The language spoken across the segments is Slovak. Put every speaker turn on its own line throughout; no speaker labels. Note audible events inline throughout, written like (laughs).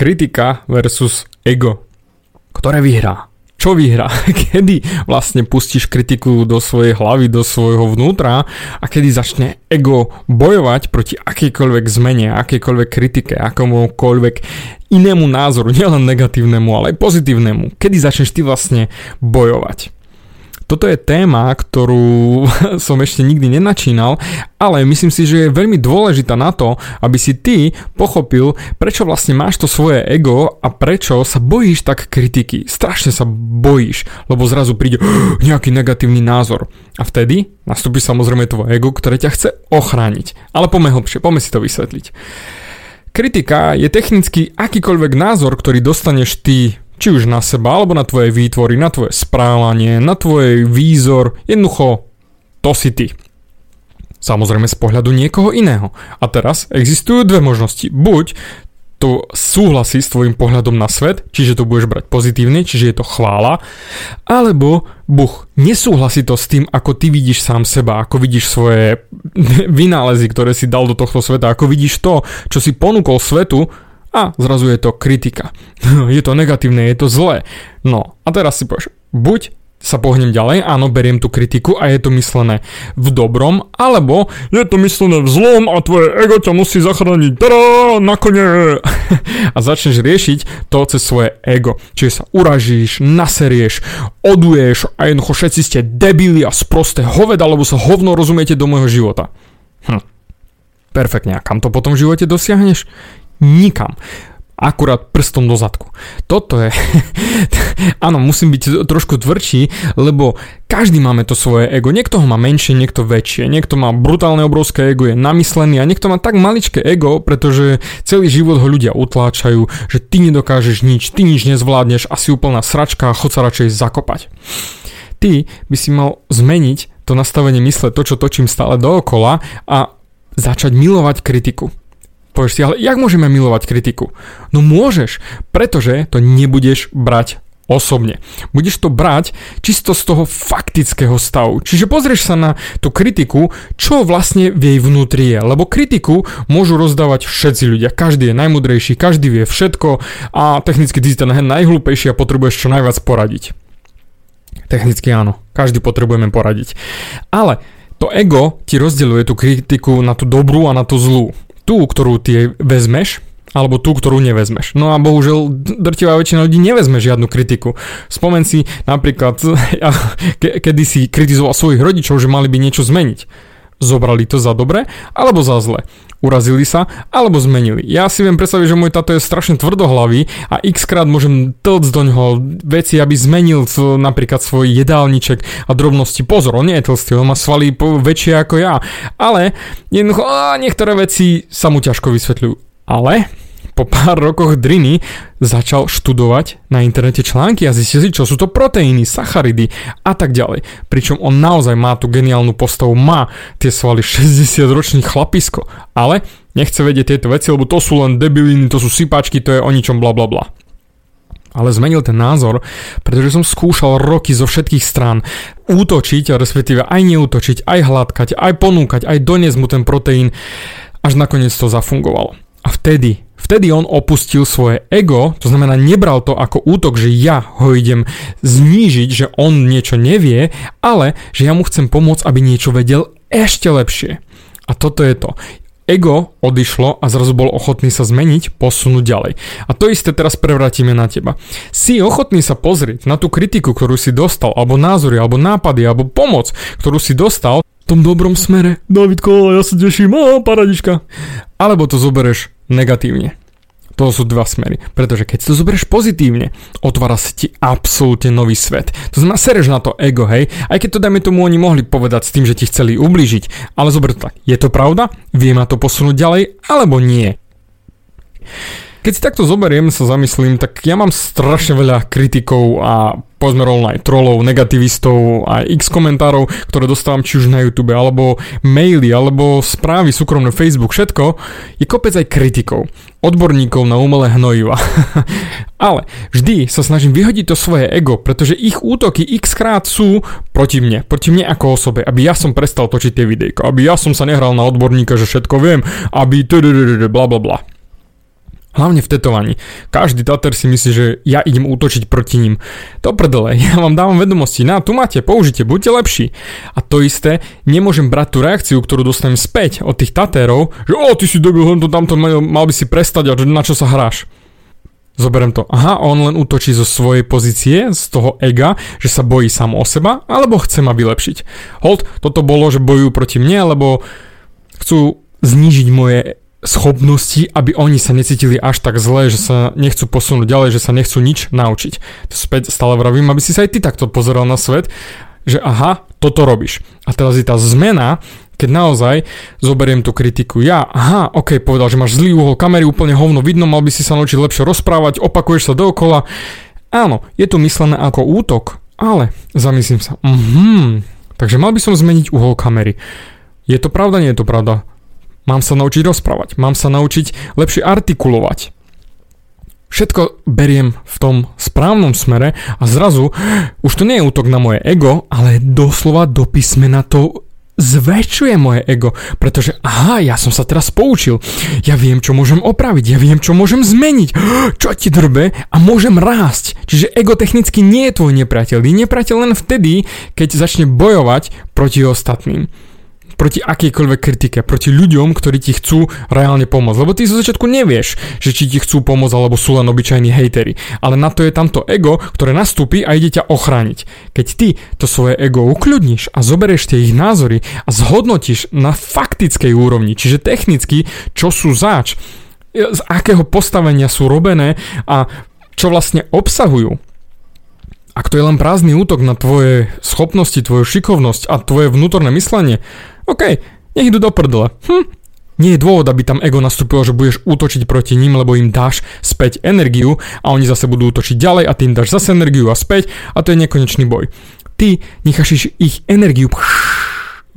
kritika versus ego. Ktoré vyhrá? Čo vyhrá? (laughs) Kedy vlastne pustíš kritiku do svojej hlavy, do svojho vnútra a kedy začne ego bojovať proti akejkoľvek zmene, akejkoľvek kritike, akomukoľvek inému názoru, (laughs) nielen negatívnemu, ale aj pozitívnemu. Kedy začneš ty vlastne bojovať? Toto je téma, ktorú (laughs) som ešte nikdy nenačínal, ale myslím si, že je veľmi dôležitá na to, aby si ty pochopil, prečo vlastne máš to svoje ego a prečo sa bojíš tak kritiky. Strašne sa bojíš, lebo zrazu príde (gasps) nejaký negatívny názor. A vtedy nastúpi samozrejme tvoje ego, ktoré ťa chce ochrániť. Ale poďme hlbšie, poďme si to vysvetliť. Kritika je technicky akýkoľvek názor, ktorý dostaneš ty či už na seba, alebo na tvoje výtvory, na tvoje správanie, na tvoj výzor, jednoducho to si ty. Samozrejme z pohľadu niekoho iného. A teraz existujú dve možnosti. Buď to súhlasí s tvojim pohľadom na svet, čiže to budeš brať pozitívne, čiže je to chvála, alebo Buch nesúhlasí to s tým, ako ty vidíš sám seba, ako vidíš svoje (laughs) vynálezy, ktoré si dal do tohto sveta, ako vidíš to, čo si ponúkol svetu, a zrazu je to kritika. (laughs) je to negatívne, je to zlé. No a teraz si povieš, buď sa pohnem ďalej, áno, beriem tú kritiku a je to myslené v dobrom, alebo je to myslené v zlom a tvoje ego ťa musí zachrániť, tada, nakoniec. (laughs) a začneš riešiť to cez svoje ego. Čiže sa uražíš, naserieš, oduješ a jednoducho všetci ste debili a sprosté hoveda, lebo sa hovno rozumiete do môjho života. Hm. Perfektne, a kam to potom v živote dosiahneš? Nikam akurát prstom do zadku. Toto je... (laughs) Áno, musím byť trošku tvrdší, lebo každý máme to svoje ego. Niekto ho má menšie, niekto väčšie. Niekto má brutálne obrovské ego, je namyslený a niekto má tak maličké ego, pretože celý život ho ľudia utláčajú, že ty nedokážeš nič, ty nič nezvládneš, asi úplná sračka a chod sa radšej zakopať. Ty by si mal zmeniť to nastavenie mysle, to, čo točím stále dookola a začať milovať kritiku. Povieš si, ale jak môžeme milovať kritiku? No môžeš, pretože to nebudeš brať osobne. Budeš to brať čisto z toho faktického stavu. Čiže pozrieš sa na tú kritiku, čo vlastne v jej vnútri je. Lebo kritiku môžu rozdávať všetci ľudia. Každý je najmudrejší, každý vie všetko a technicky ty si ten najhlúpejší a potrebuješ čo najviac poradiť. Technicky áno, každý potrebujeme poradiť. Ale to ego ti rozdeľuje tú kritiku na tú dobrú a na tú zlú tú, ktorú ty vezmeš, alebo tú, ktorú nevezmeš. No a bohužiaľ drtivá väčšina ľudí nevezme žiadnu kritiku. Spomen si napríklad, (laughs) ke, kedy si kritizoval svojich rodičov, že mali by niečo zmeniť. Zobrali to za dobre alebo za zle. Urazili sa alebo zmenili. Ja si viem predstaviť, že môj tato je strašne tvrdohlavý a x krát môžem tlc do ňoho veci, aby zmenil napríklad svoj jedálniček a drobnosti. Pozor, on nie je tlstý, on má svaly väčšie ako ja. Ale jednoducho, á, niektoré veci sa mu ťažko vysvetľujú. Ale po pár rokoch driny začal študovať na internete články a zistil si, čo sú to proteíny, sacharidy a tak ďalej. Pričom on naozaj má tú geniálnu postavu, má tie svaly (laughs) 60 ročný chlapisko, ale nechce vedieť tieto veci, lebo to sú len debiliny, to sú sypačky, to je o ničom bla bla bla. Ale zmenil ten názor, pretože som skúšal roky zo všetkých strán útočiť, respektíve aj neútočiť, aj hladkať, aj ponúkať, aj doniesť mu ten proteín, až nakoniec to zafungovalo. A vtedy Vtedy on opustil svoje ego, to znamená nebral to ako útok, že ja ho idem znížiť, že on niečo nevie, ale že ja mu chcem pomôcť, aby niečo vedel ešte lepšie. A toto je to. Ego odišlo a zrazu bol ochotný sa zmeniť, posunúť ďalej. A to isté teraz prevrátime na teba. Si ochotný sa pozrieť na tú kritiku, ktorú si dostal, alebo názory, alebo nápady, alebo pomoc, ktorú si dostal v tom dobrom smere. Davidko, ja sa teším, a paradička. Alebo to zoberieš negatívne. To sú dva smery. Pretože keď si to zoberieš pozitívne, otvára sa ti absolútne nový svet. To znamená, sereš na to ego, hej. Aj keď to dajme tomu oni mohli povedať s tým, že ti chceli ublížiť. Ale zober to tak. Je to pravda? Viem na to posunúť ďalej? Alebo nie? Keď si takto zoberiem, sa zamyslím, tak ja mám strašne veľa kritikov a povedzme rovno aj trolov, negativistov a x komentárov, ktoré dostávam či už na YouTube, alebo maily, alebo správy súkromné Facebook, všetko, je kopec aj kritikov, odborníkov na umelé hnojiva. (laughs) Ale vždy sa snažím vyhodiť to svoje ego, pretože ich útoky x krát sú proti mne, proti mne ako osobe, aby ja som prestal točiť tie videjka, aby ja som sa nehral na odborníka, že všetko viem, aby bla bla bla. Hlavne v tetovaní. Každý tater si myslí, že ja idem útočiť proti ním. To prdele, (laughs) ja vám dávam vedomosti, na tu máte, použite, buďte lepší. A to isté, nemôžem brať tú reakciu, ktorú dostanem späť od tých tatérov, že o, ty si debil, to tamto mal, mal by si prestať a na čo sa hráš. Zoberiem to, aha, on len útočí zo svojej pozície, z toho ega, že sa bojí sám o seba, alebo chce ma vylepšiť. Hold, toto bolo, že bojujú proti mne, lebo chcú znížiť moje schopnosti, aby oni sa necítili až tak zle, že sa nechcú posunúť ďalej, že sa nechcú nič naučiť. To späť stále vravím, aby si sa aj ty takto pozeral na svet, že aha, toto robíš. A teraz je tá zmena, keď naozaj zoberiem tú kritiku. Ja, aha, ok, povedal, že máš zlý uhol kamery, úplne hovno vidno, mal by si sa naučiť lepšie rozprávať, opakuješ sa dookola. Áno, je to myslené ako útok, ale zamyslím sa, mhm, takže mal by som zmeniť uhol kamery. Je to pravda, nie je to pravda? Mám sa naučiť rozprávať, mám sa naučiť lepšie artikulovať. Všetko beriem v tom správnom smere a zrazu už to nie je útok na moje ego, ale doslova do písmena to zväčšuje moje ego, pretože aha, ja som sa teraz poučil, ja viem, čo môžem opraviť, ja viem, čo môžem zmeniť, (gasps) čo ti drbe? A môžem rásť. Čiže ego technicky nie je tvoj nepriateľ, je nepriateľ len vtedy, keď začne bojovať proti ostatným proti akejkoľvek kritike, proti ľuďom, ktorí ti chcú reálne pomôcť. Lebo ty zo začiatku nevieš, že či ti chcú pomôcť alebo sú len obyčajní hejteri. Ale na to je tamto ego, ktoré nastúpi a ide ťa ochrániť. Keď ty to svoje ego ukľudníš a zoberieš tie ich názory a zhodnotíš na faktickej úrovni, čiže technicky, čo sú zač, z akého postavenia sú robené a čo vlastne obsahujú, ak to je len prázdny útok na tvoje schopnosti, tvoju šikovnosť a tvoje vnútorné myslenie, OK, nech idú do prdele. Hm, nie je dôvod, aby tam ego nastúpilo, že budeš útočiť proti ním, lebo im dáš späť energiu a oni zase budú útočiť ďalej a ty im dáš zase energiu a späť a to je nekonečný boj. Ty necháš ich energiu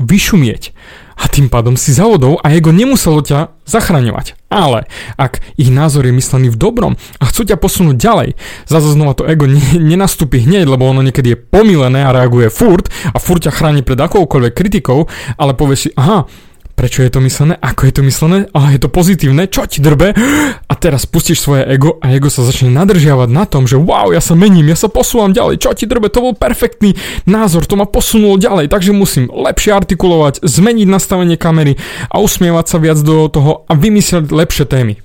vyšumieť a tým pádom si za vodou a ego nemuselo ťa zachraňovať. Ale ak ich názor je myslený v dobrom a chcú ťa posunúť ďalej, zase znova to ego nenastúpi hneď, lebo ono niekedy je pomílené a reaguje furt a furt ťa chráni pred akoukoľvek kritikou, ale povieš si, aha, Prečo je to myslené? Ako je to myslené? A je to pozitívne? Čo ti drbe? A teraz pustíš svoje ego a ego sa začne nadržiavať na tom, že wow, ja sa mením, ja sa posúvam ďalej. Čo ti drbe? To bol perfektný názor, to ma posunulo ďalej, takže musím lepšie artikulovať, zmeniť nastavenie kamery a usmievať sa viac do toho a vymyslieť lepšie témy.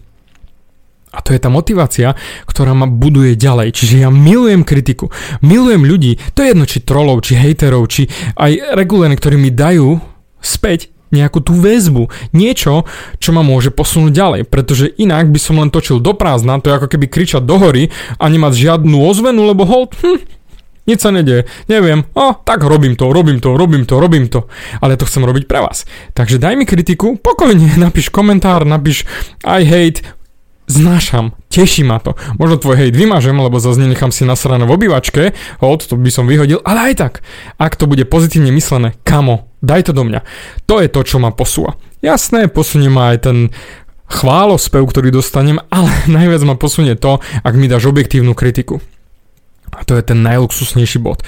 A to je tá motivácia, ktorá ma buduje ďalej. Čiže ja milujem kritiku, milujem ľudí, to je jedno či trolov, či hejterov, či aj regulérne, ktorí mi dajú späť nejakú tú väzbu, niečo, čo ma môže posunúť ďalej, pretože inak by som len točil do prázdna, to je ako keby kričať do hory a nemať žiadnu ozvenu, lebo hold, hm, nič sa nedie, neviem, o, tak robím to, robím to, robím to, robím to, ale to chcem robiť pre vás. Takže daj mi kritiku, pokojne (laughs) napíš komentár, napíš I hate, znášam, teší ma to. Možno tvoj hejt vymažem, lebo zase nenechám si nasrané v obývačke, hod, to by som vyhodil, ale aj tak, ak to bude pozitívne myslené, kamo, daj to do mňa. To je to, čo ma posúva. Jasné, posunie ma aj ten chválospev, ktorý dostanem, (laughs) ale najviac ma posunie to, ak mi dáš objektívnu kritiku. A to je ten najluxusnejší bod.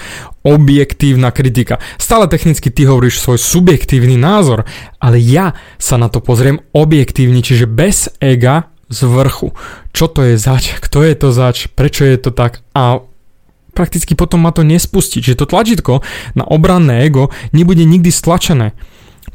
Objektívna kritika. Stále technicky ty hovoríš svoj subjektívny názor, ale ja sa na to pozriem objektívne, čiže bez ega z vrchu. Čo to je zač, kto je to zač, prečo je to tak a prakticky potom ma to nespustí. Čiže to tlačítko na obranné ego nebude nikdy stlačené.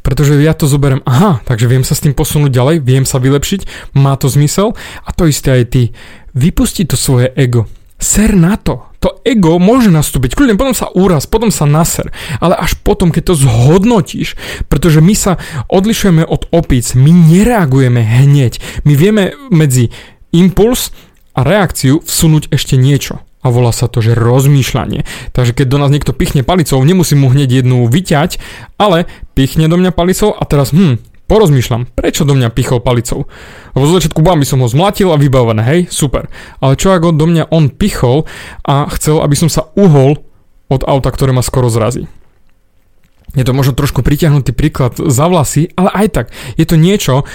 Pretože ja to zoberiem, aha, takže viem sa s tým posunúť ďalej, viem sa vylepšiť, má to zmysel a to isté aj ty. Vypusti to svoje ego. Ser na to. To ego môže nastúpiť, kľudne potom sa úraz, potom sa naser, ale až potom, keď to zhodnotíš, pretože my sa odlišujeme od opíc, my nereagujeme hneď, my vieme medzi impuls a reakciu vsunúť ešte niečo a volá sa to, že rozmýšľanie. Takže keď do nás niekto pichne palicou, nemusím mu hneď jednu vyťať, ale pichne do mňa palicou a teraz, hm, Porozmýšľam, prečo do mňa pichol palicou. Lebo začiatku bám by som ho zmlatil a vybavené, hej, super. Ale čo ak do mňa on pichol a chcel, aby som sa uhol od auta, ktoré ma skoro zrazí. Je to možno trošku pritiahnutý príklad za vlasy, ale aj tak, je to niečo,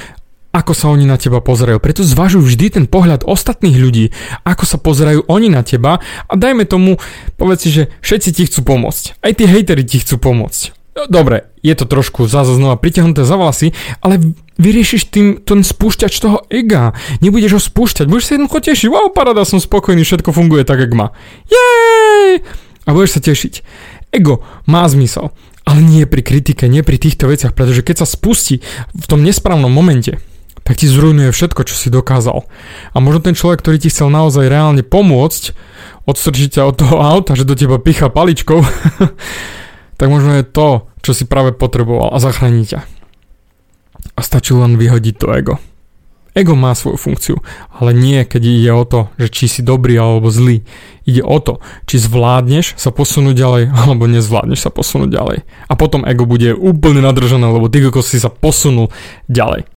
ako sa oni na teba pozerajú. Preto zvažuj vždy ten pohľad ostatných ľudí, ako sa pozerajú oni na teba a dajme tomu, povedz si, že všetci ti chcú pomôcť. Aj tí hejteri ti chcú pomôcť Dobre, je to trošku zase znova pritiahnuté za vlasy, ale vyriešiš tým ten spúšťač toho ega. Nebudeš ho spúšťať, budeš sa jednoducho tešiť. Wow, paráda, som spokojný, všetko funguje tak, jak má. Jej! A budeš sa tešiť. Ego má zmysel, ale nie pri kritike, nie pri týchto veciach, pretože keď sa spustí v tom nesprávnom momente, tak ti zrujnuje všetko, čo si dokázal. A možno ten človek, ktorý ti chcel naozaj reálne pomôcť, odstrčiť ťa od toho auta, že do teba picha paličkou, (laughs) tak možno je to, čo si práve potreboval a zachráni ťa. A stačí len vyhodiť to ego. Ego má svoju funkciu, ale nie keď ide o to, že či si dobrý alebo zlý. Ide o to, či zvládneš sa posunúť ďalej (laughs) alebo nezvládneš sa posunúť ďalej. A potom ego bude úplne nadržané, lebo ty ako si sa posunul ďalej.